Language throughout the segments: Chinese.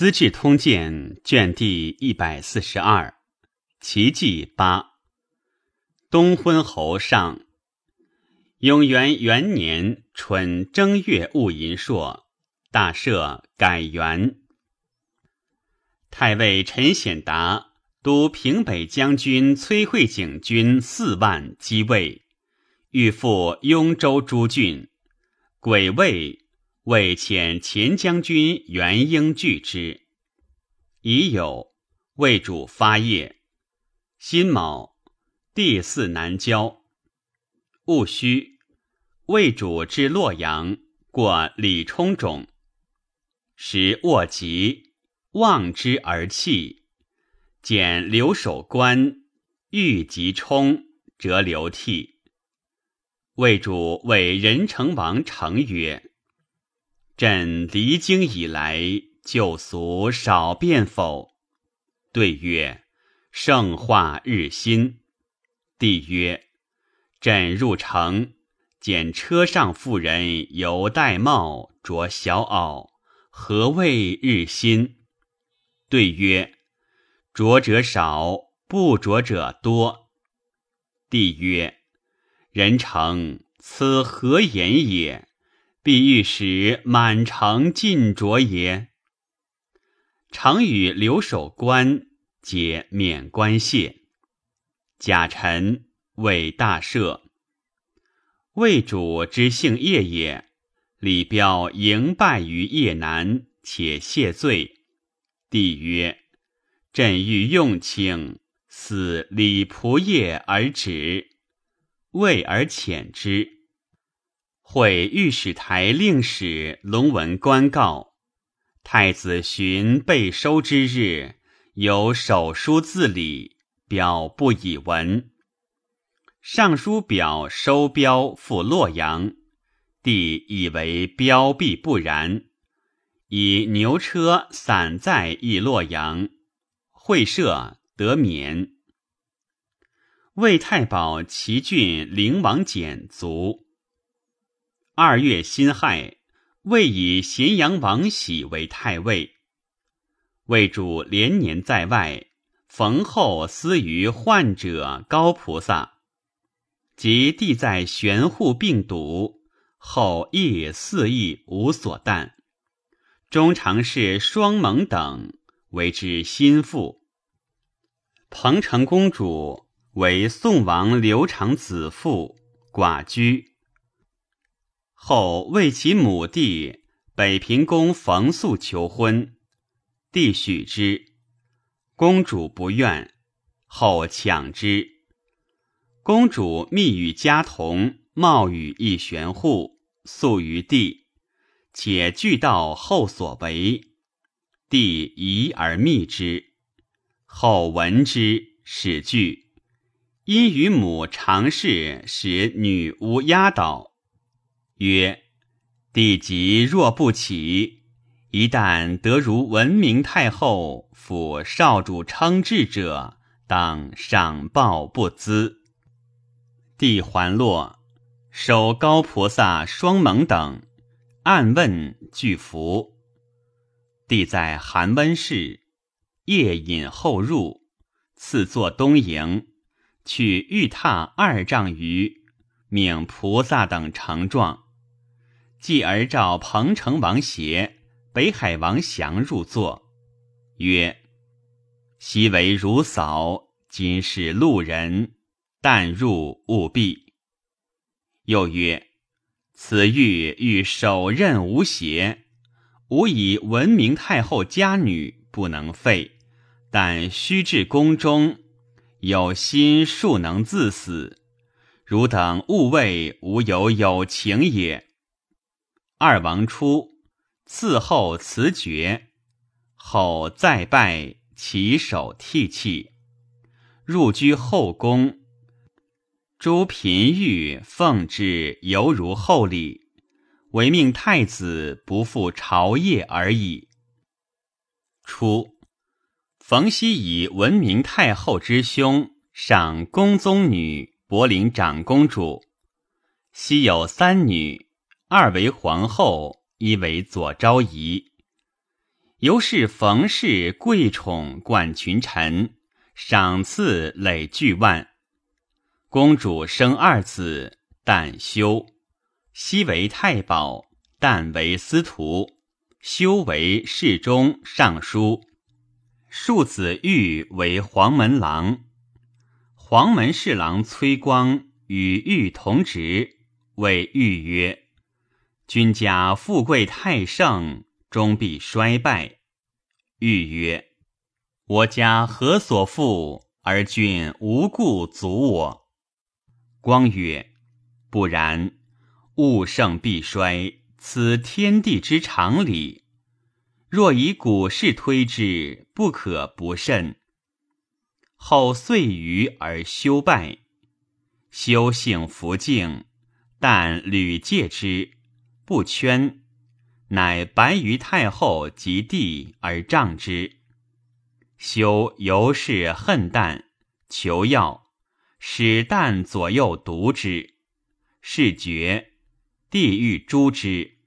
资治通鉴》卷第一百四十二，奇迹八。东昏侯上，永元元年春正月戊寅朔，大赦，改元。太尉陈显达督平北将军崔慧景军四万击魏，欲复雍州诸郡，癸未。为遣前将军元婴拒之，已有魏主发业。辛卯，第四南郊。戊戌，魏主至洛阳，过李冲冢，时卧疾，望之而泣。见留守官，欲急冲，折流涕。魏主为任城王成曰。朕离京以来，旧俗少变否？对曰：圣化日新。帝曰：朕入城，见车上妇人犹戴帽，着小袄，何谓日新？对曰：着者少，不着者多。帝曰：人诚此何言也？必欲使满城尽浊也。常与留守官皆免官谢。贾臣为大赦。魏主之姓叶也。李彪迎败于邺南，且谢罪。帝曰：“朕欲用卿，死李仆业而止。”魏而遣之。会御史台令史龙文官告，太子寻被收之日，有手书自礼，表不以闻。尚书表收标赴洛阳，帝以为标必不然，以牛车散在诣洛阳，会赦得免。魏太保齐郡灵王简卒。二月辛亥，魏以咸阳王喜为太尉。魏主连年在外，逢后思于患者高菩萨，及帝在玄户病笃，后亦肆意无所惮。终常侍双蒙等为之心腹。彭城公主为宋王刘长子妇，寡居。后为其母弟北平公冯素求婚，帝许之，公主不愿，后抢之。公主密与家童冒雨一玄户，宿于帝，且具道后所为，帝疑而密之。后闻之，始惧，因与母常事，使女巫压倒。曰：帝即若不起，一旦得如文明太后辅少主称制者，当赏报不资。帝还落，守高菩萨、双蒙等，暗问具服。帝在寒温室，夜饮后入，赐坐东营，取玉榻二丈余，命菩萨等呈状。继而召彭城王协、北海王祥入座，曰：“昔为汝嫂，今是路人，但入勿避。”又曰：“此玉欲手刃无邪，吾以闻明太后家女，不能废。但须至宫中，有心庶能自死。汝等勿谓吾有有情也。”二王出，伺候辞爵，后再拜，起手涕泣，入居后宫。诸嫔御奉之，犹如厚礼，唯命太子不负朝谒而已。初，冯熙以闻明太后之兄，赏宫宗女柏林长公主，昔有三女。二为皇后，一为左昭仪。由是冯氏贵宠冠群臣，赏赐累巨万。公主生二子，但修，昔为太保，但为司徒，修为侍中、尚书。庶子玉为黄门郎，黄门侍郎崔光与玉同职，谓玉曰：“君家富贵太盛。”终必衰败。欲曰：“我家何所富，而君无故阻我？”光曰：“不然，物盛必衰，此天地之常理。若以古事推之，不可不慎。后遂余而修败，修性弗静，但屡戒之，不圈。”乃白于太后及帝而杖之。修由是恨旦，求药，使旦左右毒之，是绝。帝欲诛之，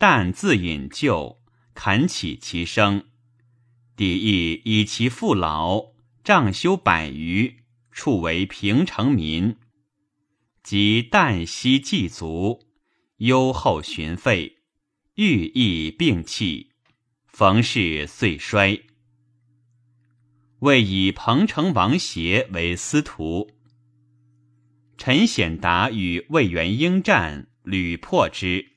旦自引咎，恳起其生。帝亦以其父老，杖修百余，处为平城民。及旦夕祭足，忧后寻废。欲亦病气，冯氏遂衰。为以彭城王协为司徒。陈显达与魏元英战，屡破之。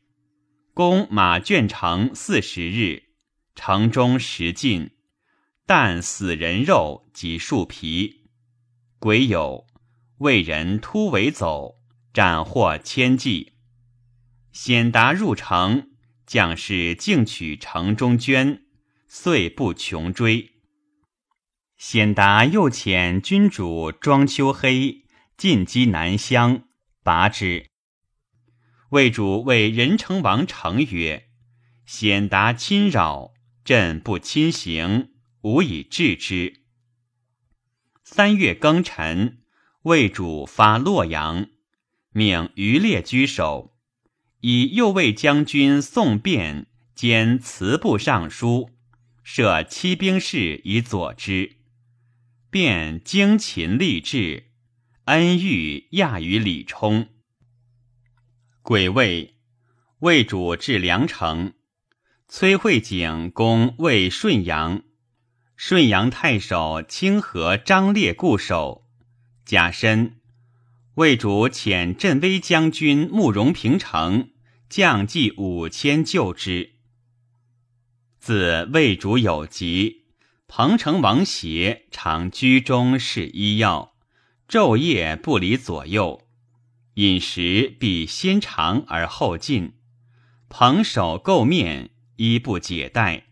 攻马圈城四十日，城中食尽，但死人肉及树皮。癸酉，魏人突围走，斩获千计。显达入城。将士竟取城中捐，遂不穷追。显达又遣君主庄秋黑进击南乡，拔之。魏主谓仁成王成曰：“显达侵扰，朕不亲行，无以治之。”三月庚辰，魏主发洛阳，命余烈居守。以右卫将军宋辩兼祠部尚书，设七兵士以佐之。便精勤励志，恩遇亚于李冲。癸未，魏主至梁城，崔慧景攻魏顺阳，顺阳太守清河张烈固守，甲申。魏主遣镇威将军慕容平城将计五千救之。自魏主有疾，彭城王协常居中侍医药，昼夜不离左右，饮食必先尝而后进。彭首垢面，衣不解带。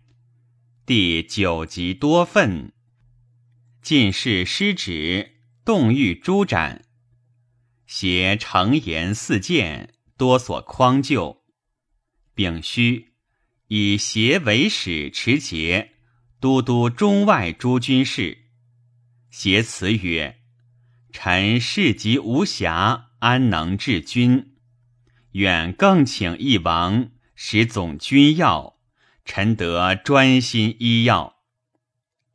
第九疾多愤，进士失职，动欲诛斩。携承言四谏，多所匡救。丙戌，以协为使持节，都督中外诸军事。协辞曰：“臣事急无暇，安能治军？愿更请一王使总军要，臣得专心医药。”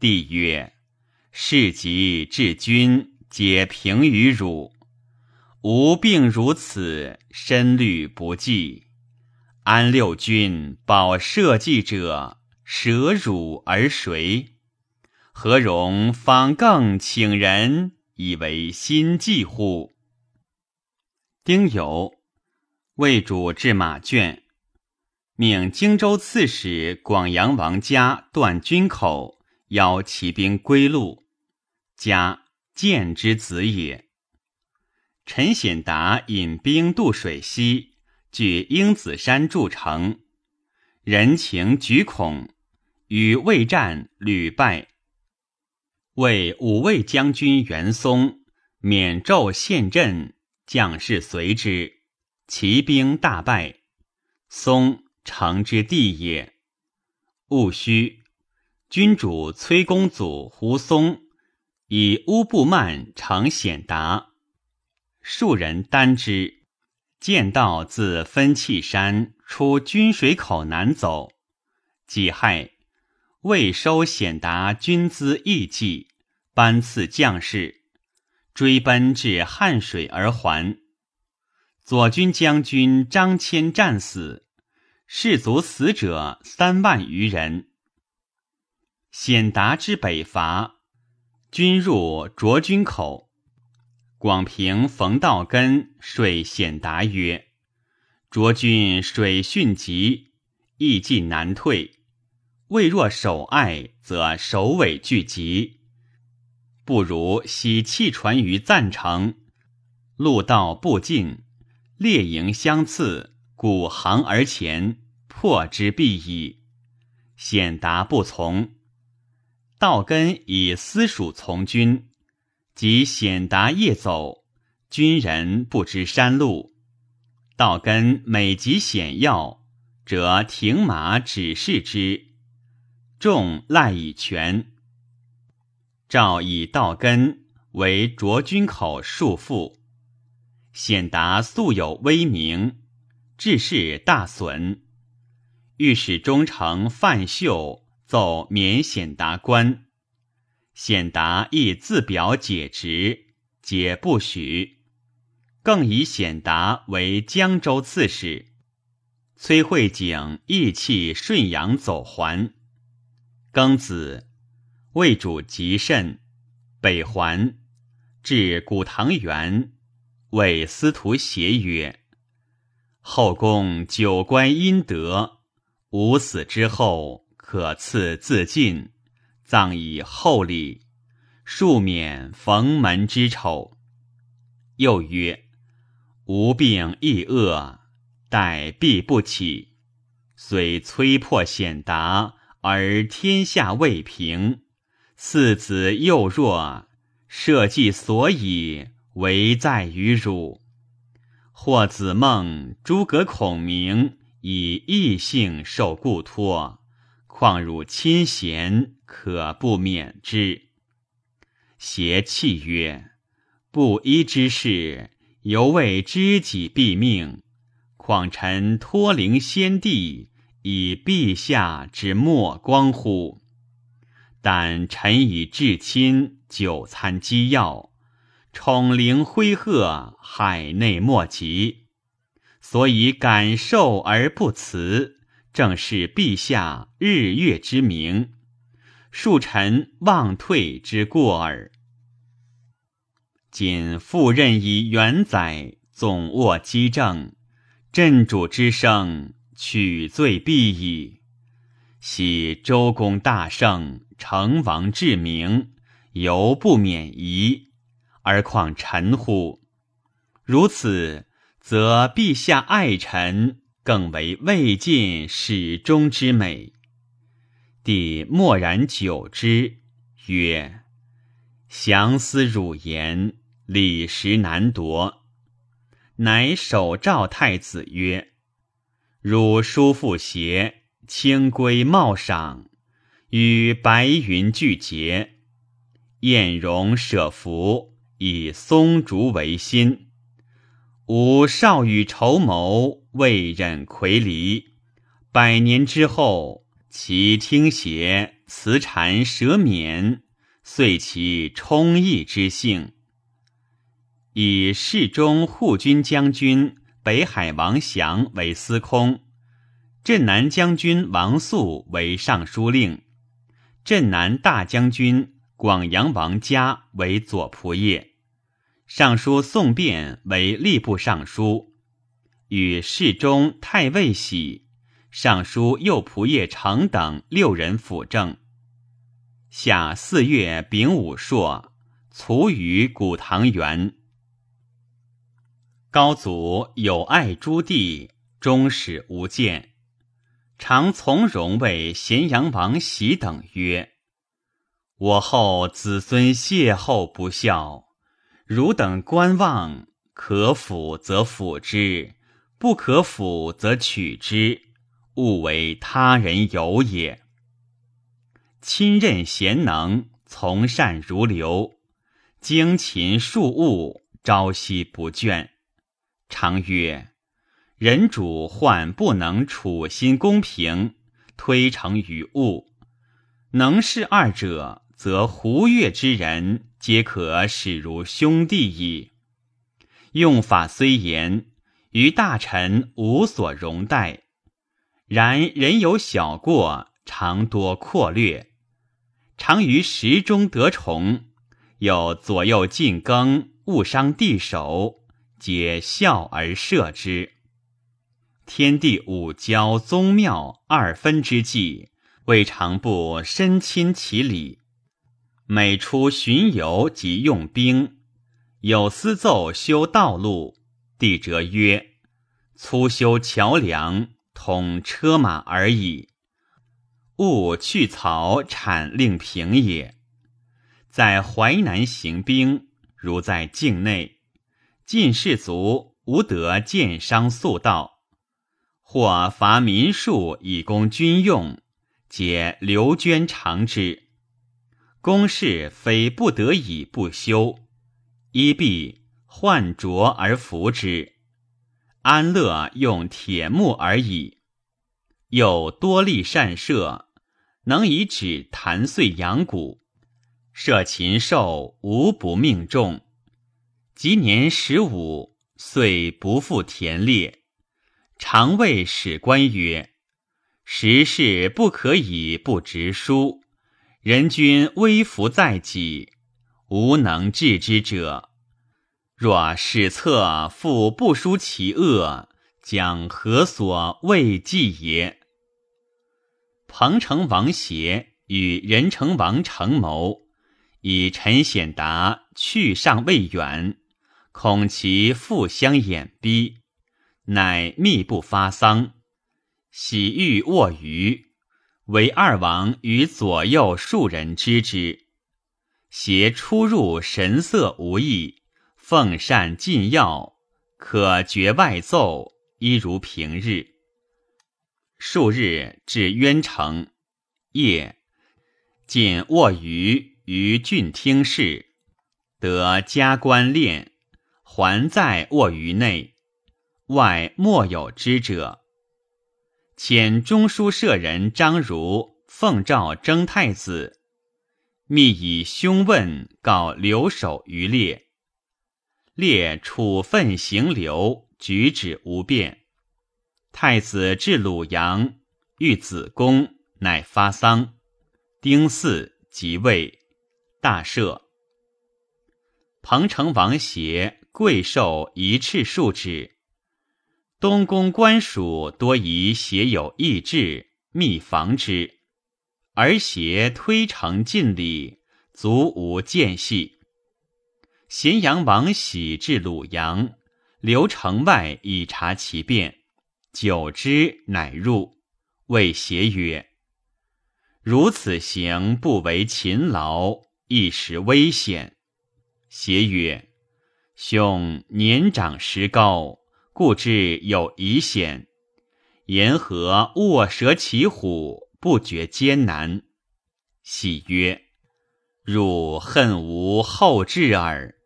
帝曰：“事急治军，皆平于汝。”无病如此，身虑不济。安六军保社稷者，舍汝而谁？何容方更请人以为心计乎？丁酉，魏主至马圈，命荆州刺史广阳王嘉断军口，邀骑兵归路。嘉见之子也。陈显达引兵渡水西，据英子山筑城，人情举恐，与魏战屡败。为五位将军袁松免胄陷阵，将士随之，骑兵大败。松城之地也。戊戌，君主崔公祖胡松以乌布曼成显达。数人担之，见道自分气山出军水口南走。己亥，未收显达军资义绩，颁赐将士，追奔至汉水而还。左军将军张骞战死，士卒死者三万余人。显达之北伐，军入卓军口。广平冯道根水显达曰：“卓君水迅急，易进难退。未若守隘，则首尾俱急。不如悉弃船于赞城，路道不进，列营相次，鼓行而前，破之必矣。”显达不从。道根以私属从军。即显达夜走，军人不知山路。道根每及险要，则停马指示之，众赖以全。诏以道根为卓军口戍父。显达素有威名，志士大损。御史中丞范秀奏免显达官。显达亦自表解职，解不许。更以显达为江州刺史。崔慧景义气顺阳走还。庚子，魏主极甚，北还，至古堂园，谓司徒协曰：“后宫九官阴德，吾死之后，可赐自尽。”葬以厚礼，庶免逢门之丑。又曰：无病亦恶，待必不起。虽摧破显达，而天下未平。四子幼弱，社稷所以唯在于汝。或子孟、诸葛孔明以异姓受故托。况汝亲贤，可不免之。邪气曰：“布衣之事，犹为知己毙命。况臣托灵先帝，以陛下之莫光乎？但臣以至亲，久参机要，宠灵辉赫，海内莫及，所以感受而不辞。”正是陛下日月之明，恕臣忘退之过耳。今复任以元载，总握机政，镇主之声，取罪必矣。喜周公大圣，成王治明，犹不免疑，而况臣乎？如此，则陛下爱臣。更为未尽始终之美。帝默然久之，曰：“降思汝言，礼实难夺。”乃手诏太子曰：“汝叔父邪，清规茂赏，与白云俱结，宴容舍福，以松竹为心。吾少与筹谋。”未忍魁离，百年之后，其听邪辞禅舍免，遂其充溢之性。以侍中护军将军北海王祥为司空，镇南将军王肃为尚书令，镇南大将军广阳王嘉为左仆射，尚书宋卞为吏部尚书。与侍中、太尉喜、尚书右仆射程等六人辅政。夏四月丙午朔，卒于古堂园。高祖有爱诸弟，终始无间，常从容为咸阳王喜等曰：“我后子孙邂逅不孝，汝等观望，可辅则辅之。”不可辅则取之，勿为他人有也。亲任贤能，从善如流，精勤庶务，朝夕不倦。常曰：人主患不能处心公平，推诚于物，能是二者，则胡越之人皆可使如兄弟矣。用法虽严，于大臣无所容待。然人有小过，常多阔略，常于时中得宠，有左右进耕，误伤地首，皆笑而赦之。天地五交宗庙二分之际，未尝不深亲其礼。每出巡游即用兵，有司奏修道路，帝辄曰：“粗修桥梁，统车马而已。勿去草产令平也。”在淮南行兵，如在境内，晋士卒无得见商速道。或伐民庶以供军用，皆刘捐偿之。公事非不得已不修，衣必换着而服之。安乐用铁木而已。又多力善射，能以指弹碎阳骨，射禽兽无不命中。及年十五，遂不复田猎。常谓史官曰：“时事不可以不直书，人君微服在己，无能治之者。若史册复不书其恶，将何所畏忌也？”彭城王协与任城王成谋，以陈显达去上未远，恐其复相掩逼。乃密不发丧，喜欲卧于，为二王与左右数人知之。携出入神色无异，奉善进药，可绝外奏，一如平日。数日至渊城，夜仅卧于于郡听事，得加官练，还在卧于内。外莫有知者。遣中书舍人张如奉诏征太子，密以凶问告留守于列。列处分行留，举止无变。太子至鲁阳，遇子宫，乃发丧。丁巳即位，大赦。彭城王协贵寿一敕数旨。东宫官属多疑邪有异志，密防之，而邪推诚尽礼，足无间隙。咸阳王喜至鲁阳，留城外以察其变，久之，乃入，谓邪曰：“如此行不为勤劳，一时危险。”邪曰：“兄年长识高。”故知有疑险，言何卧蛇骑虎，不觉艰难？喜曰：“汝恨无后志耳。”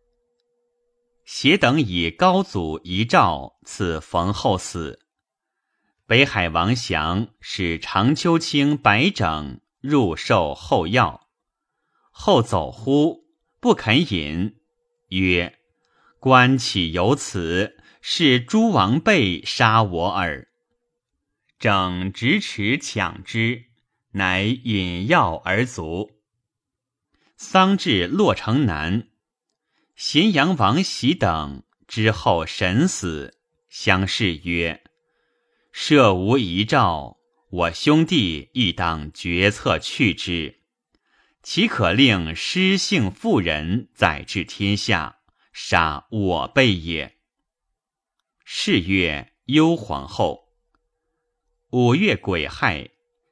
协等以高祖遗诏赐冯后死。北海王祥使长秋卿白整入受后药，后走乎，不肯饮，曰：“官岂有此？”是诸王辈杀我耳。正直持抢之，乃饮药而卒。丧至洛城南，咸阳王喜等之后神死，相视曰：“设无遗诏，我兄弟亦当决策去之。岂可令失姓妇人宰治天下，杀我辈也？”是月，幽皇后。五月癸亥，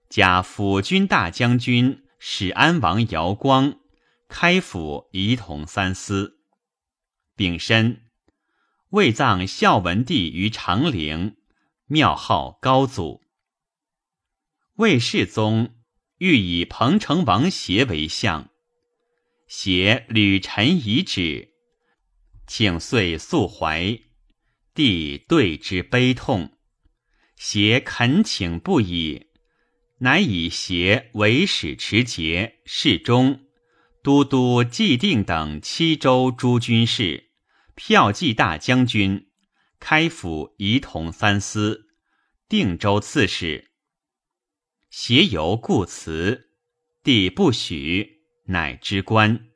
加辅军大将军史安王姚光开府仪同三司。丙申，未葬孝文帝于长陵，庙号高祖。魏世宗欲以彭城王协为相，协屡陈遗旨，请遂肃怀。帝对之悲痛，携恳请不已，乃以协为使持节、侍中、都督既定等七州诸军事、骠骑大将军、开府仪同三司、定州刺史。携游故辞，帝不许，乃知官。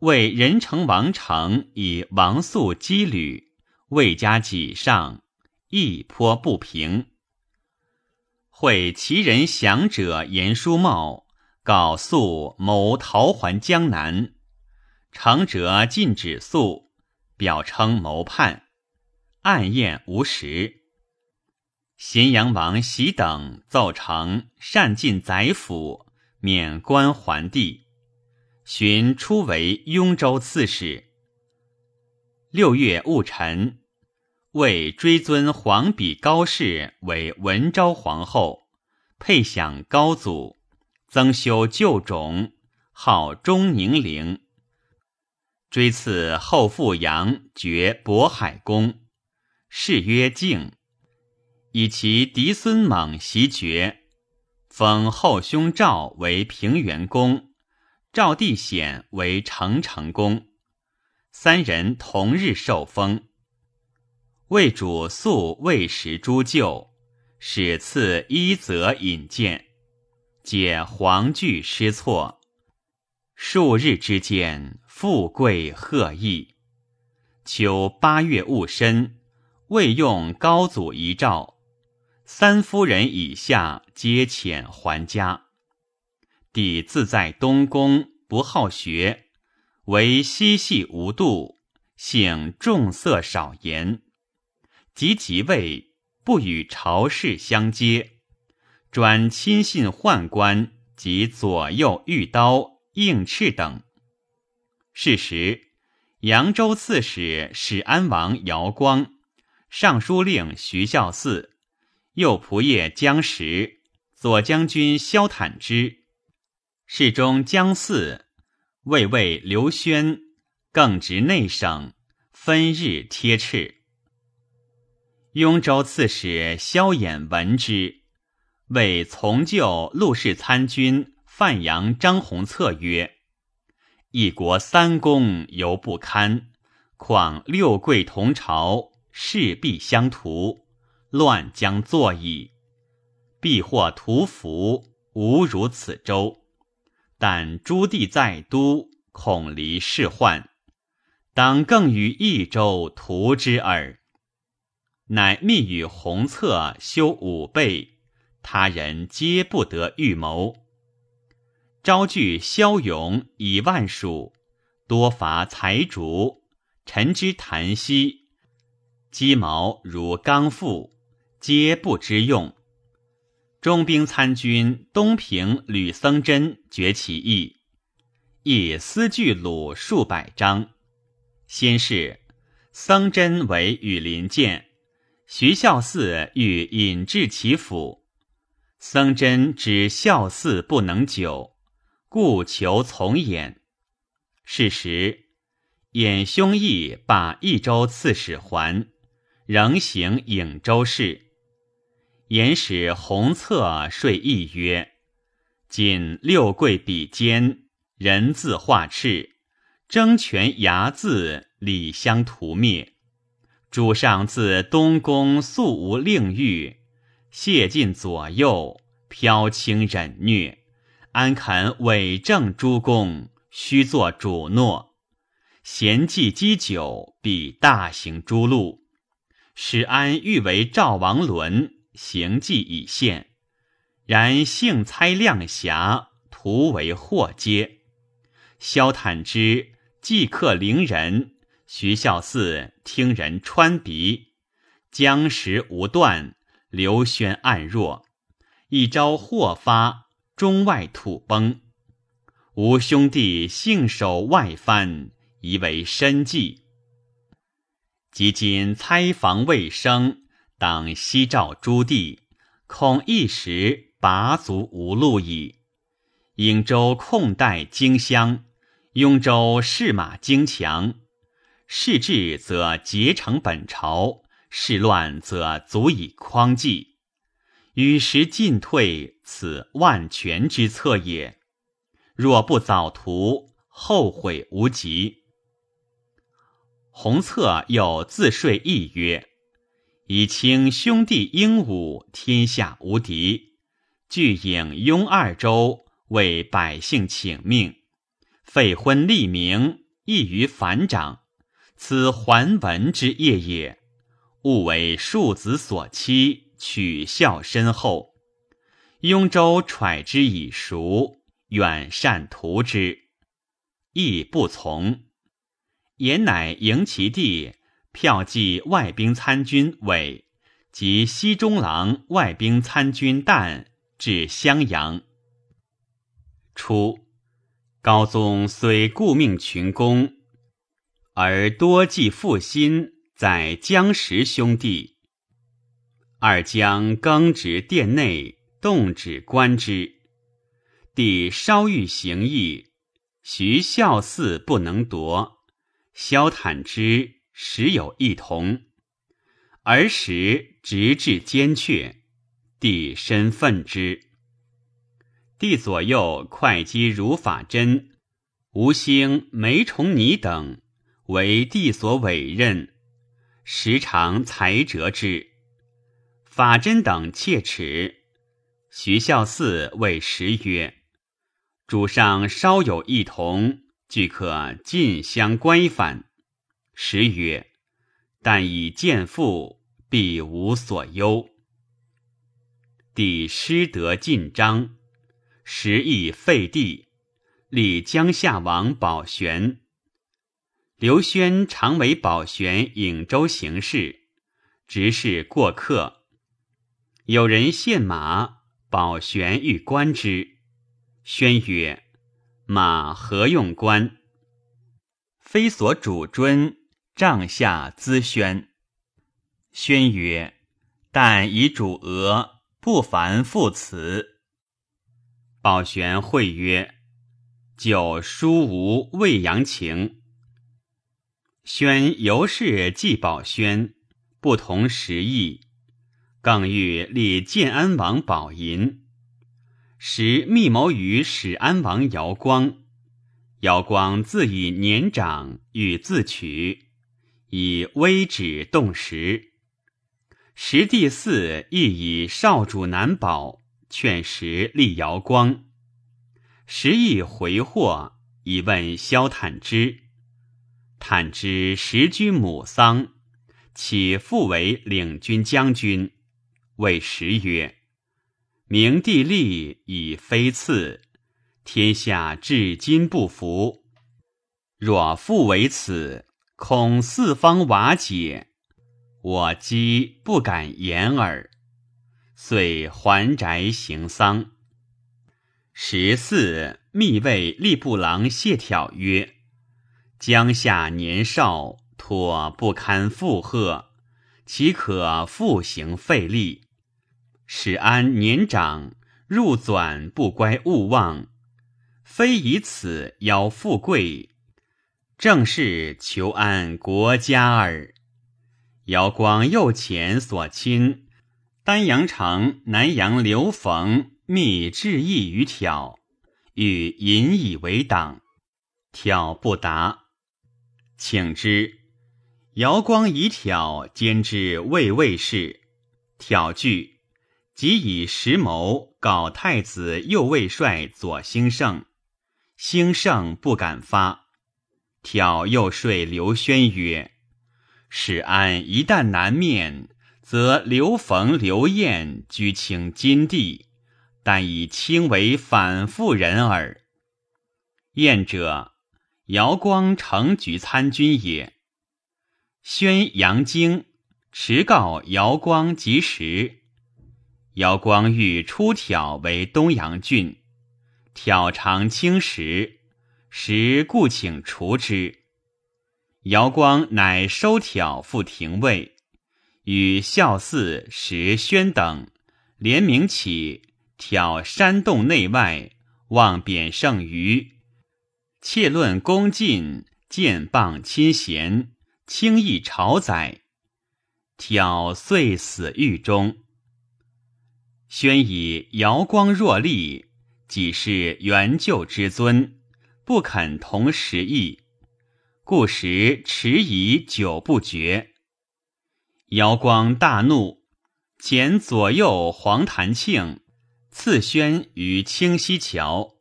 为仁成王成以王素羁旅，未加己上，亦颇不平。会其人降者言书茂，告肃谋逃还江南。成者禁止肃，表称谋叛，暗验无实。咸阳王喜等奏成善进宰府，免官还地，寻初为雍州刺史。六月戊辰。为追尊皇比高氏为文昭皇后，配享高祖，增修旧冢，号中宁陵。追赐后父杨爵渤海公，谥曰敬，以其嫡孙猛袭爵，封后兄赵为平原公，赵弟显为成成公，三人同日受封。魏主素未食诸旧，使赐一则引荐，解黄惧失措。数日之间，富贵贺意。秋八月戊申，未用高祖遗诏，三夫人以下皆遣还家。帝自在东宫，不好学，唯嬉戏无度，性重色少言。及即位，不与朝事相接，专亲信宦官及左右御刀、应敕等。是时，扬州刺史始安王姚光、尚书令徐孝嗣、右仆射江实、左将军萧坦之、侍中江嗣、卫尉刘宣，更执内省，分日贴敕。雍州刺史萧衍闻之，谓从旧陆氏参军范阳张弘策曰：“一国三公犹不堪，况六贵同朝，势必相图，乱将作矣。必获屠服，无如此州。但朱棣在都，恐离世患，当更与益州图之耳。”乃密与弘策修武备，他人皆不得预谋。招聚骁勇以万数，多伐财竹，臣之檀溪，鸡毛如刚复，皆不知用。中兵参军东平吕僧真崛起义，以丝具鲁数百张。先是，僧真为羽林剑。徐孝嗣欲引至其府，僧真知孝嗣不能久，故求从演。是时，衍兄义把益州刺史还，仍行颍州事。衍使弘策说义曰：“今六贵比肩，人自画赤，争权睚眦，礼相屠灭。”主上自东宫素无令欲，谢尽左右，飘轻忍虐，安肯伪证诸公，虚作主诺？贤计积久，必大行诸路。使安欲为赵王伦，行迹已现，然幸猜亮侠，徒为祸揭。萧坦之即刻凌人。徐孝嗣听人穿鼻，僵石无断，刘轩暗弱，一朝祸发，中外土崩。吾兄弟幸守外藩，宜为身计。即今猜防未生，当西召诸地，恐一时拔足无路矣。颍州控带荆襄，雍州士马精强。事治则结成本朝，事乱则足以匡济。与时进退，此万全之策也。若不早图，后悔无及。弘策又自说一曰：“以清兄弟英武，天下无敌。俱引雍二州，为百姓请命，废婚立名，易于反掌。此桓文之业也。勿为庶子所欺，取孝深厚。雍州揣之以熟，远善图之，亦不从。”言乃迎其弟，票记外兵参军韦及西中郎外兵参军旦至襄阳。初，高宗虽顾命群公，而多寄负心在江石兄弟。二将更执殿内，动止观之。帝稍欲行义，徐孝嗣不能夺。萧坦之时有异同，儿时直至奸阙，帝身愤之。帝左右会稽如法真、吴兴、梅崇尼等为帝所委任，时常裁折之。法真等切齿，徐孝嗣谓时曰：“主上稍有异同。”俱可进相乖反。时曰：“但以见父，必无所忧。”帝失德尽章，时亦废帝，立江夏王宝玄。刘宣常为宝玄颍州行事，执事过客。有人献马，宝玄欲观之，宣曰。马何用观？非所主尊，帐下咨宣。宣曰：“但以主额，不凡复辞。”宝玄会曰：“久书无未扬情。”宣由是祭宝宣，不同时意，更欲立建安王宝银。时密谋于始安王姚光，姚光自以年长，欲自取，以威止动时。时第四亦以少主难保，劝时立姚光。时亦回祸，以问萧坦之。坦之时居母丧，起复为领军将军，谓时曰。明帝立以非次，天下至今不服。若复为此，恐四方瓦解，我姬不敢言耳。遂还宅行丧。十四，密谓吏部郎谢眺曰：“江夏年少，托不堪负荷，岂可复行废立？”使安年长，入纂不乖勿忘，非以此邀富贵，正是求安国家耳。姚光右前所亲，丹阳城南阳刘逢密致意于挑，欲引以为党，挑不答，请之。姚光以挑兼之卫尉事，挑拒。即以石谋告太子右卫帅左兴盛，兴盛不敢发。挑又说刘宣曰：“史安一旦南面，则刘逢、刘晏居请金地，但以卿为反复人耳。晏者，姚光成举参军也。宣阳经，持告姚光及时。”姚光欲出挑为东阳郡，挑常轻食，时故请除之。姚光乃收挑复廷尉，与孝嗣、石宣等联名起挑山洞内外，望贬剩余，窃论恭进，见谤亲贤，轻易朝宰。挑遂死狱中。宣以瑶光若立，己是元就之尊，不肯同时意，故时迟疑久不决。瑶光大怒，遣左右黄谭庆赐宣于清溪桥。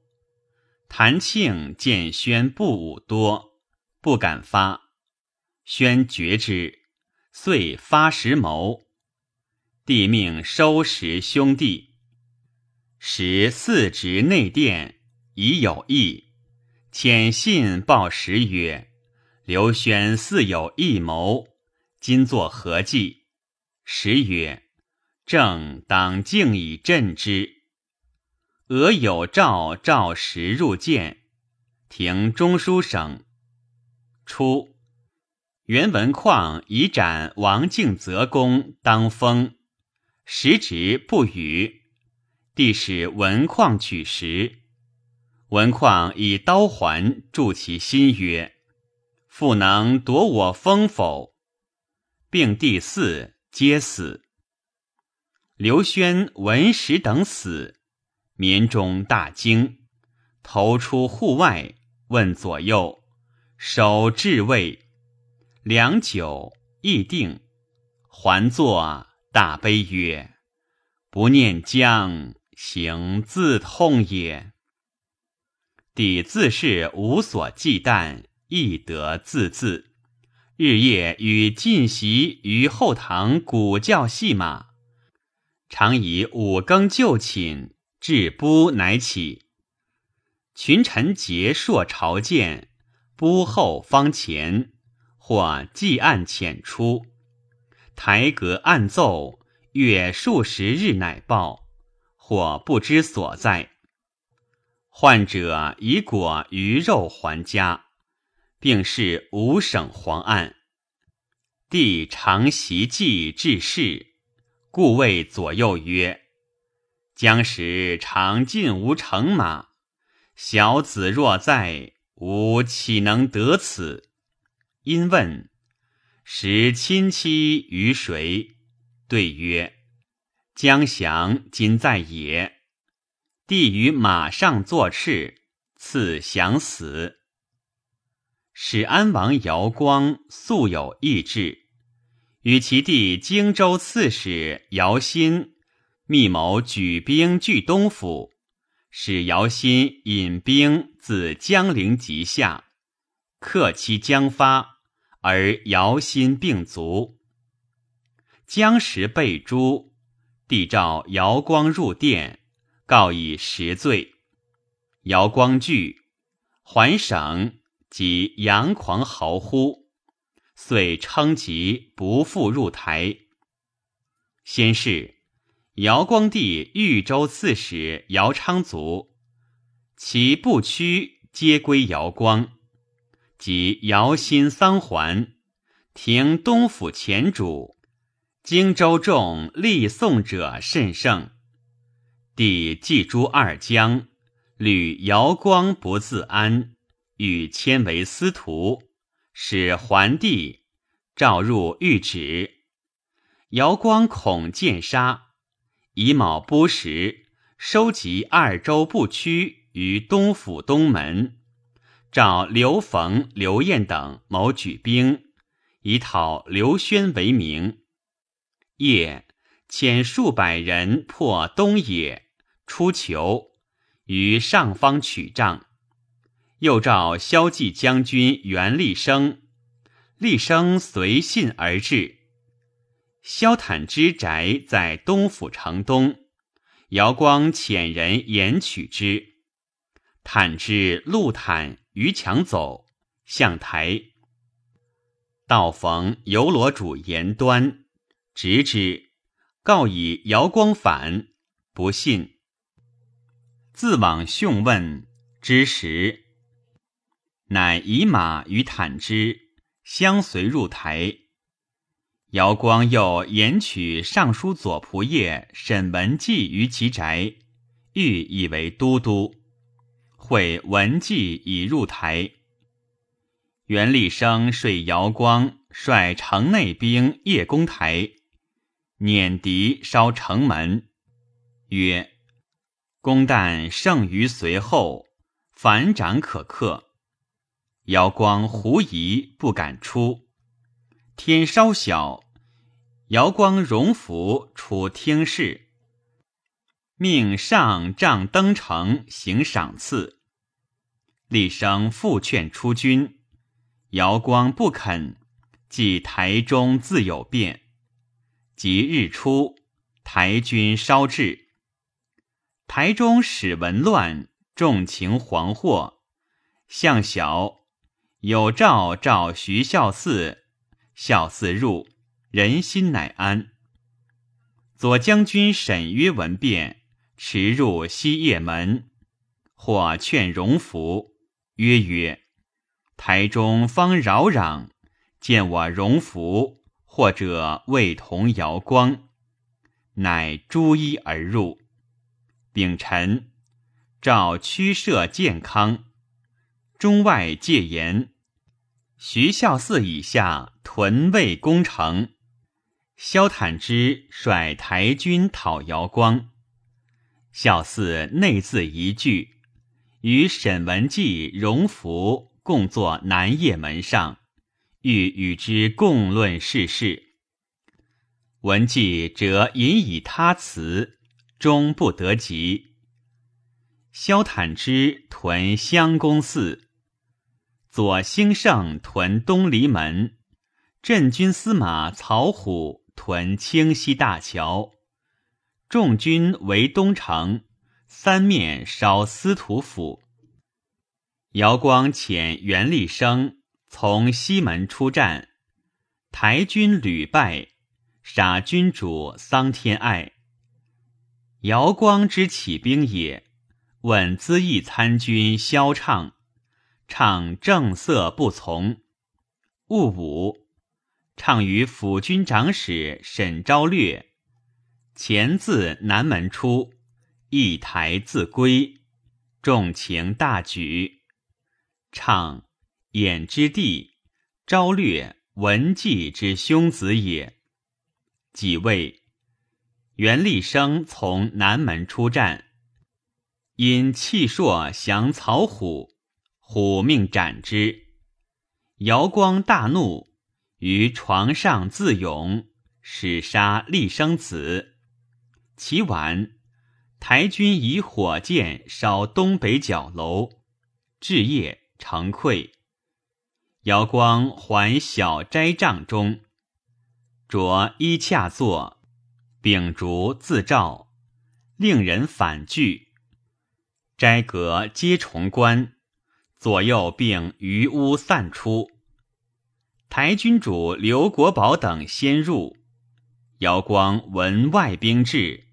谭庆见宣不武多，不敢发。宣觉之，遂发石谋。帝命收拾兄弟，时四职内殿已有意，遣信报时曰：“刘宣似有异谋。”今作何计？时曰：“正当静以镇之。”俄有诏召时入见，廷中书省。初，袁文况以斩王敬则公当封，时值不与，帝使文况取食。文况以刀环助其心曰：“复能夺我封否？”并第四皆死。刘轩闻时等死，眠中大惊，投出户外，问左右，守至位，良久，亦定，还坐，大悲曰：“不念将，行自痛也。”帝自是无所忌惮，亦得自恣。日夜与进习于后堂古教戏马，常以五更就寝，至不乃起。群臣结硕朝见，不后方前，或祭案浅出，台阁暗奏，月数十日乃报，或不知所在。患者以果鱼肉还家。并是五省黄案，帝常习祭治事，故谓左右曰：“将时常进无乘马，小子若在，吾岂能得此？”因问：“时亲戚于谁？”对曰：“江祥今在也。”帝于马上坐赤，赐降死。使安王姚光素有意志，与其弟荆州刺史姚新密谋举兵据东府，使姚新引兵自江陵急下，克期将发，而姚歆病卒。将时被诛，帝召姚光入殿，告以实罪。姚光惧，还省。即佯狂嚎呼，遂称疾不复入台。先是，姚光帝豫州刺史姚昌卒，其部区皆归姚光。即姚歆丧还，停东府前主，荆州众立宋者甚盛。帝祭诸二将，屡姚光不自安。欲迁为司徒，使桓帝召入御旨。姚光恐见杀，以卯不时，收集二州不屈于东府东门，召刘逢、刘晏等谋举兵，以讨刘宣为名。夜遣数百人破东野，出求于上方取帐。又召萧纪将军袁立生，立生随信而至。萧坦之宅在东府城东，姚光遣人言取之。坦之陆坦于墙走，向台。道逢游罗主言端，执之，告以姚光反，不信。自往讯问之时。乃以马与坦之相随入台。姚光又言取尚书左仆射沈文季于其宅，欲以为都督。会文纪已入台。袁立生率姚光率城内兵夜攻台，撵敌烧城门。曰：“公旦胜于随后，反掌可克。”瑶光狐疑，不敢出。天稍小，瑶光荣服出听事，命上帐登城行赏赐。厉声复劝出军，姚光不肯。即台中自有变。即日出，台军稍至。台中始闻乱，众情惶惑。向晓有诏召徐孝嗣，孝嗣入，人心乃安。左将军沈约闻变，驰入西掖门，或劝荣福，曰曰：“台中方扰攘。”见我荣服，或者未同瑶光，乃朱衣而入。丙辰，诏驱设健康，中外戒严。徐孝嗣以下屯卫攻城。萧坦之率台军讨瑶光，孝嗣内自一句，与沈文季、荣福共坐南掖门上。欲与之共论世事，文季则引以他辞，终不得及。萧坦之屯襄公寺，左兴盛屯东篱门，镇军司马曹虎屯清溪大桥，众军围东城，三面烧司徒府。姚光遣袁立生。从西门出战，台军屡败，杀军主桑天爱。姚光之起兵也，问资义参军萧畅，畅正色不从。戊午，畅与府军长史沈昭略前自南门出，一台自归，众情大举，畅。衍之地，昭略、文纪之兄子也。几位，袁立生从南门出战，因气硕降曹虎，虎命斩之。姚光大怒，于床上自勇，使杀立生子。其晚，台军以火箭烧东北角楼，至夜成溃。姚光还小斋帐中，着衣恰坐，秉烛自照，令人反惧。斋阁皆重关，左右并余屋散出。台军主刘国宝等先入，姚光闻外兵至，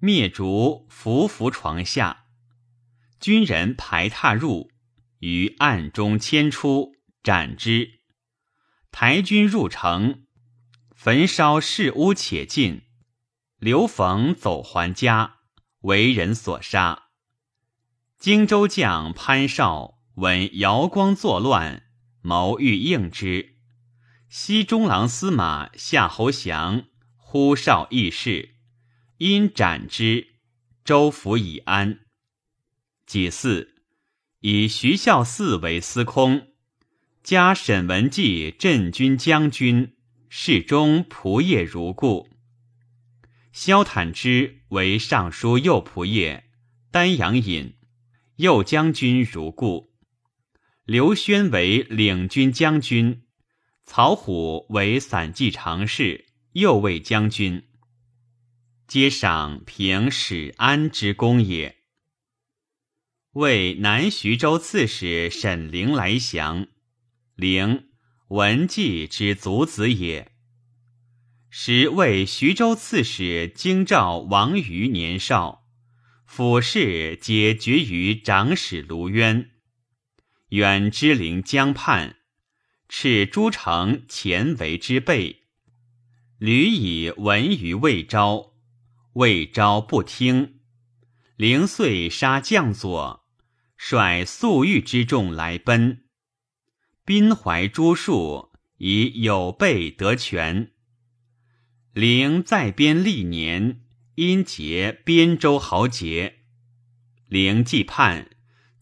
灭烛伏伏床下，军人排踏入，于暗中牵出。斩之。台军入城，焚烧室屋，且尽。刘逢走还家，为人所杀。荆州将潘绍闻姚光作乱，谋欲应之。西中郎司马夏侯祥呼绍议事，因斩之。州府已安。己巳，以徐孝嗣为司空。加沈文季镇军将军，侍中仆射如故。萧坦之为尚书右仆射，丹阳尹，右将军如故。刘宣为领军将军，曹虎为散骑常侍，右卫将军。皆赏平史安之功也。为南徐州刺史沈陵来降。陵文纪之族子也。时为徐州刺史京兆王瑜年少，府事皆决于长史卢渊。远之陵江畔，斥诸城前为之备。屡以闻于魏昭，魏昭不听。陵遂杀将佐，率粟裕之众来奔。滨怀诸庶以有备得权。陵在边历年，因结边州豪杰。灵既叛，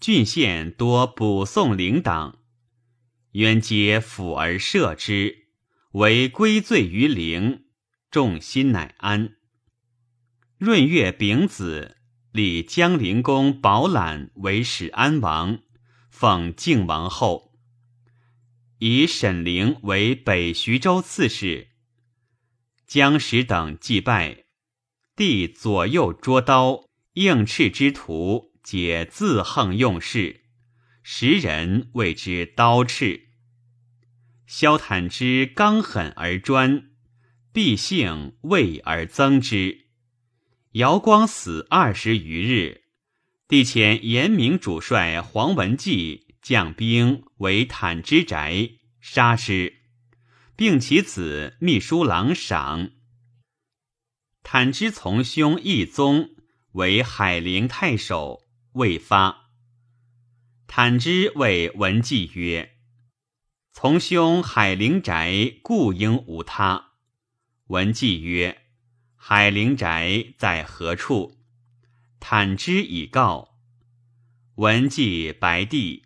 郡县多补送灵党，冤皆抚而赦之，唯归罪于灵，众心乃安。闰月丙子，立江陵公保览为始安王，奉靖王后，以沈陵为北徐州刺史。江石等祭拜，帝左右捉刀。应敕之徒，皆自横用事，时人谓之刀敕。萧坦之刚狠而专，必性畏而增之。姚光死二十余日，帝遣严明主帅黄文纪将兵围坦之宅，杀之，并其子秘书郎赏。坦之从兄义宗。为海陵太守，未发。坦之谓文纪曰：“从兄海陵宅，故应无他。”文纪曰：“海陵宅在何处？”坦之以告。文纪白帝，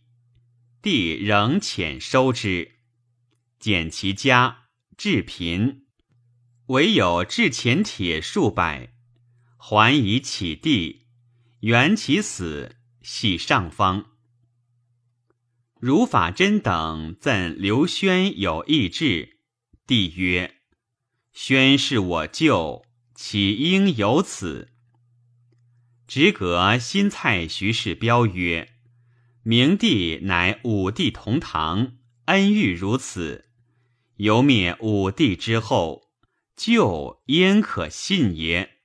帝仍遣收之，检其家，至贫，唯有制钱铁数百。还以起地，原其死，系上方。如法真等赠刘轩有异志，帝曰：“轩是我舅，岂应有此？”直阁新蔡徐氏标曰：“明帝乃武帝同堂，恩遇如此，犹灭武帝之后，舅焉可信也？”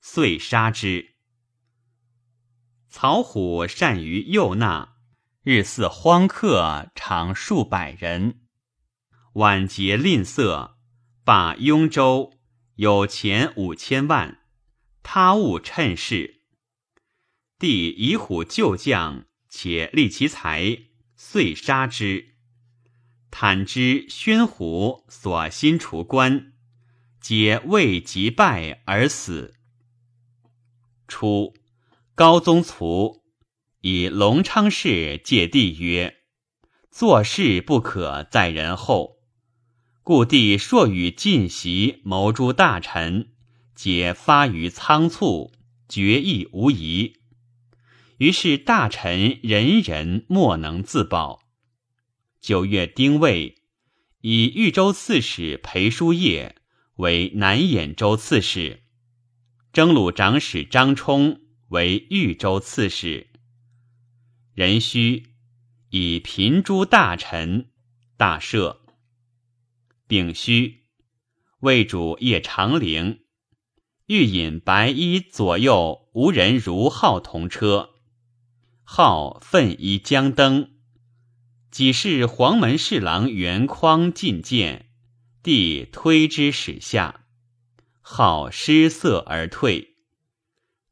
遂杀之。曹虎善于诱纳，日似荒客常数百人。晚节吝啬，罢雍州有钱五千万，他物趁势。帝以虎救将，且利其财，遂杀之。坦之、宣虎所心除官，皆未及败而死。初，高宗卒，以隆昌氏借帝曰：“做事不可在人后。”故帝朔与晋袭谋诸大臣，皆发于仓促，决意无疑。于是大臣人人莫能自保。九月丁未，以豫州刺史裴叔业为南兖州刺史。征虏长史张冲为豫州刺史。壬戌，以平诸大臣，大赦。丙戌，魏主叶长陵，欲引白衣左右无人如号同车，号奋衣将登，几是黄门侍郎袁匡进谏，帝推之使下。号失色而退。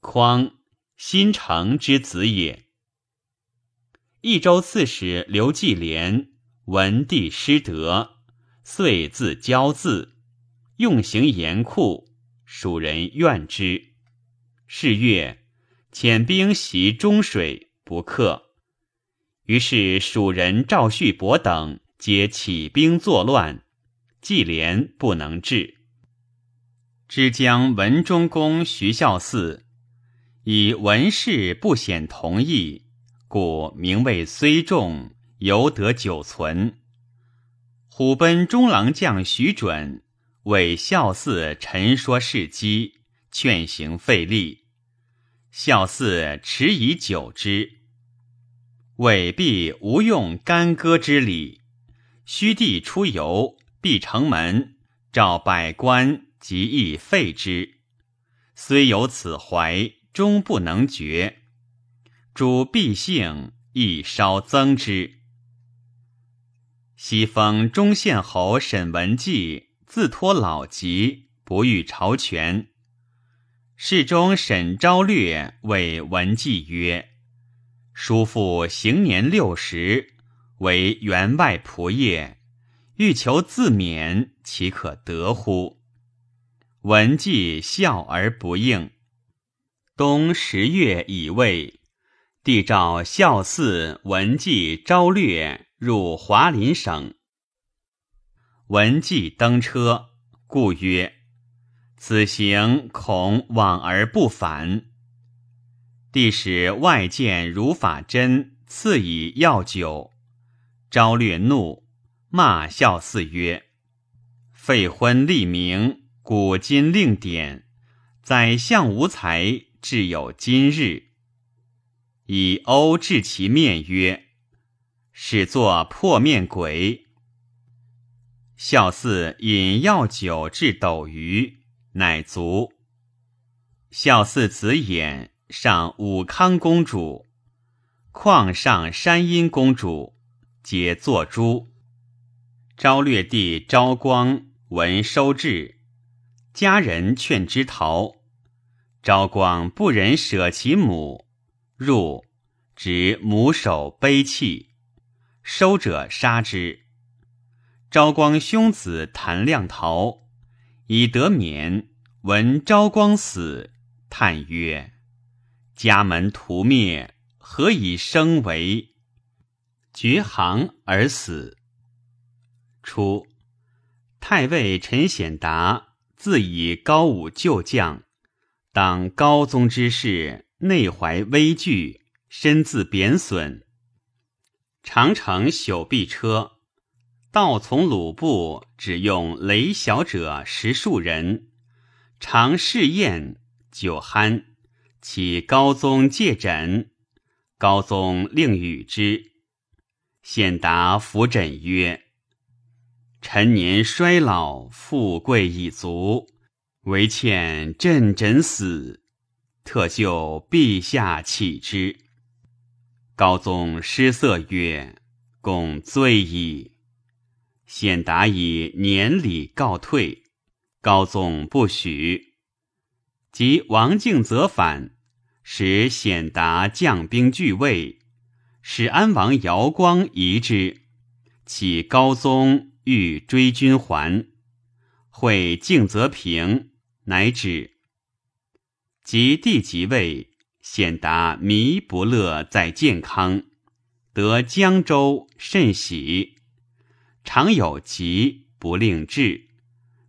匡，新城之子也。益州刺史刘继廉闻帝失德，遂自骄字，用刑严酷，蜀人怨之。是月，遣兵袭中水，不克。于是蜀人赵旭伯等皆起兵作乱，季廉不能治。之将文忠公徐孝嗣，以文氏不显同意，故名位虽重，犹得久存。虎贲中郎将徐准为孝嗣陈说事机，劝行费力。孝嗣迟以久之，伪必无用干戈之礼。虚帝出游，闭城门，召百官。即亦废之，虽有此怀，终不能决。主必性，亦稍增之。西封中县侯沈文季，自托老疾，不欲朝权。侍中沈昭略谓文季曰：“叔父行年六十，为员外仆业，欲求自免，岂可得乎？”文季笑而不应。冬十月乙未，帝诏孝嗣文季昭略入华林省。文季登车，故曰：“此行恐往而不返。”帝使外见如法真赐以药酒，昭略怒，骂孝四曰：“废婚立名，古今令典，宰相无才，至有今日。”以欧治其面曰：“始作破面鬼。”孝嗣饮药酒至斗余，乃卒。孝嗣子衍。上武康公主，况上山阴公主，皆作诸。昭略帝昭光闻收至，家人劝之逃。昭光不忍舍其母，入，执母手悲泣，收者杀之。昭光兄子谭亮逃，以得免。闻昭光死，叹曰。家门屠灭，何以生为？绝行而死。初，太尉陈显达自以高武旧将，当高宗之事，内怀危惧，身自贬损，常乘朽壁车，道从鲁布，只用雷小者十数人，常试宴酒酣。启高宗戒诊，高宗令与之。显达扶枕曰：“臣年衰老，富贵已足，唯欠朕枕死，特就陛下启之。”高宗失色曰：“共罪矣。”显达以年礼告退，高宗不许。及王敬则反。使显达将兵拒魏，使安王姚光疑之，起高宗欲追军还，会敬则平，乃止。及帝即位，显达弥不乐在健康，得江州甚喜，常有疾不令治，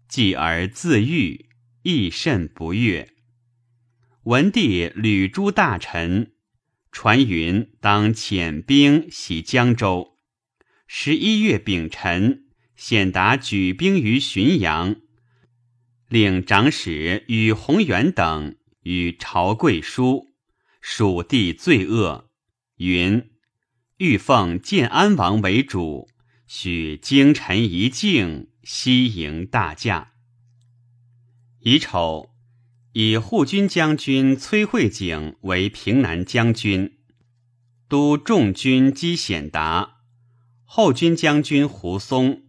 继而自愈，亦甚不悦。文帝屡诸大臣，传云当遣兵袭江州。十一月丙辰，显达举兵于浔阳，令长史与宏远等与朝贵书，蜀地罪恶，云欲奉建安王为主，许京臣一敬，西迎大驾。乙丑。以护军将军崔慧景为平南将军，督众军击显达；后军将军胡松、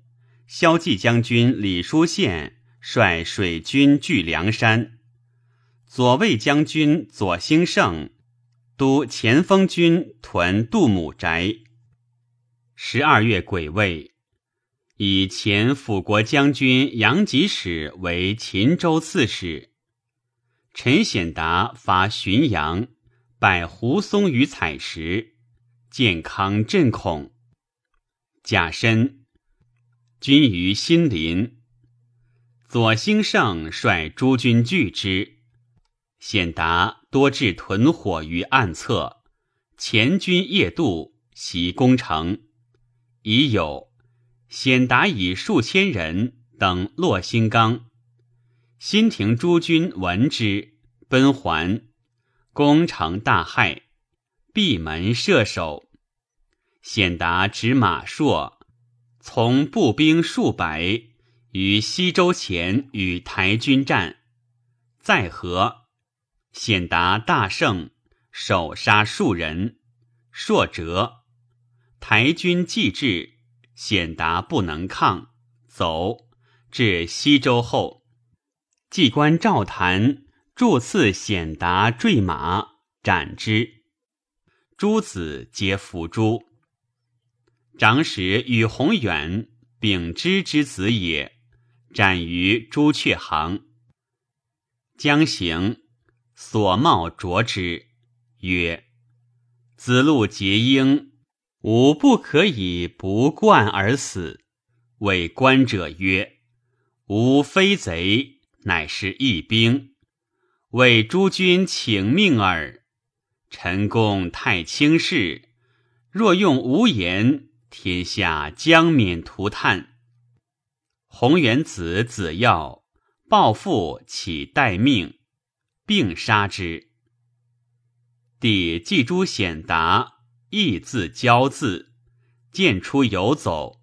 骁骑将军李书宪率水军据梁山；左卫将军左兴盛督前锋军屯杜母宅。十二月癸未，以前辅国将军杨吉使为秦州刺史。陈显达伐浔阳，拜胡松于采石，健康震恐。甲申，军于新林。左兴盛率诸军拒之，显达多置屯火于岸侧，前军夜渡，袭攻城。已有显达以数千人等落新冈。新亭诸军闻之，奔还，攻城大骇，闭门射守。显达执马槊，从步兵数百于西周前与台军战，再合，显达大胜，手杀数人，硕折，台军既至，显达不能抗，走至西周后。祭官赵谭助刺显达坠马斩之，诸子皆伏诛。长史与宏远秉之之子也，斩于朱雀行。将行，所冒着之，曰：“子路结婴，吾不可以不冠而死。”谓观者曰：“吾非贼，乃是义兵。为诸君请命耳。臣公太轻视，若用无言，天下将免涂炭。”弘元子子耀抱父起待命，并杀之。帝祭诸显达，亦自骄字，见出游走，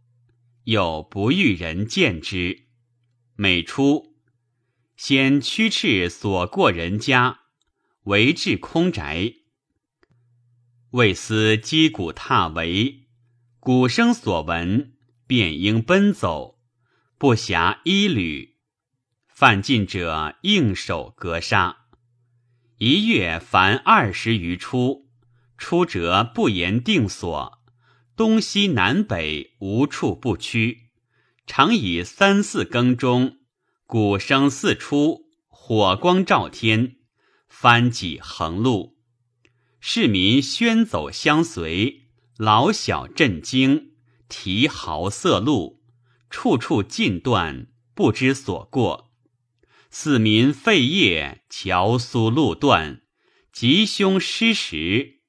又不欲人见之。每出，先驱斥所过人家，为至空宅。未思击鼓踏围，鼓声所闻，便应奔走。不暇衣履，犯禁者应手格杀。一月凡二十余出，出者不言定所，东西南北无处不趋。常以三四更钟，鼓声四出，火光照天，帆戟横路，市民喧走相随，老小震惊，啼嚎色路。处处尽断，不知所过。四民废业，桥苏路断，吉凶失时。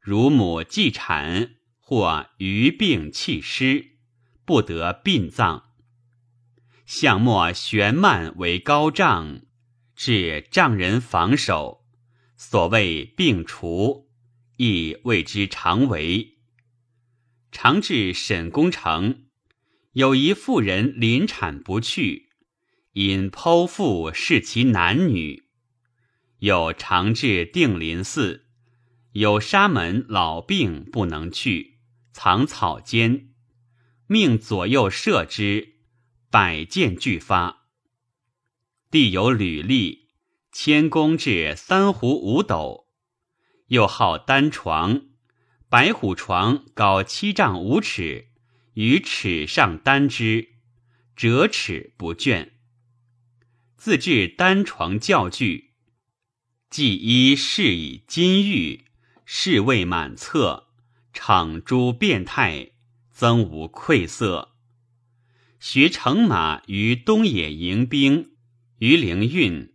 乳母继产，或余病弃失，不得殡葬。项末悬幔为高丈，至丈人防守。所谓病除，亦谓之常为。常至沈公城。有一妇人临产不去，因剖腹视其男女。有常至定林寺，有沙门老病不能去，藏草间，命左右射之，百箭俱发。地有履历，迁功至三湖五斗，又好单床，白虎床高七丈五尺。于尺上单之，折尺不倦。自制单床教具，既衣饰以金玉，侍卫满侧，场诸变态，增无愧色。学乘马于东野迎兵，于灵运，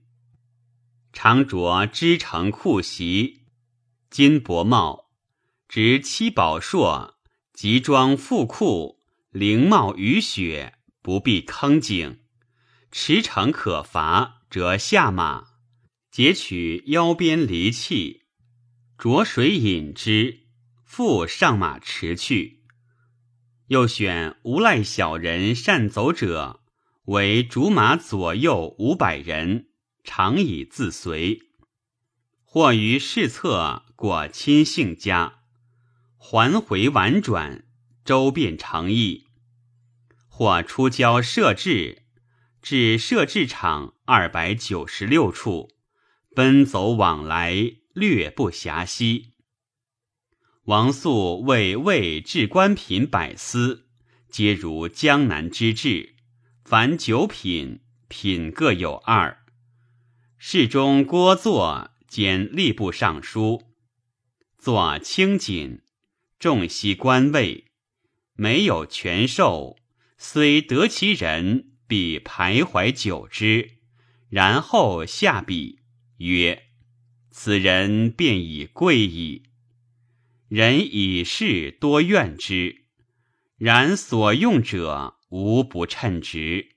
常着织成裤席，金帛帽，执七宝硕。集装富库，灵帽雨雪，不必坑井。驰骋可伐，则下马，截取腰边离器，浊水饮之，复上马驰去。又选无赖小人善走者，为竹马左右五百人，常以自随。或于市侧过亲信家。还回婉转，周遍长意。或出郊设置，至设置场二百九十六处，奔走往来，略不暇息。王肃为魏至官品百司，皆如江南之志，凡九品，品各有二。侍中郭作兼吏部尚书，作清谨。重悉官位，没有权授，虽得其人，必徘徊久之，然后下笔曰：“此人便已贵矣。”人以事多怨之，然所用者无不称职。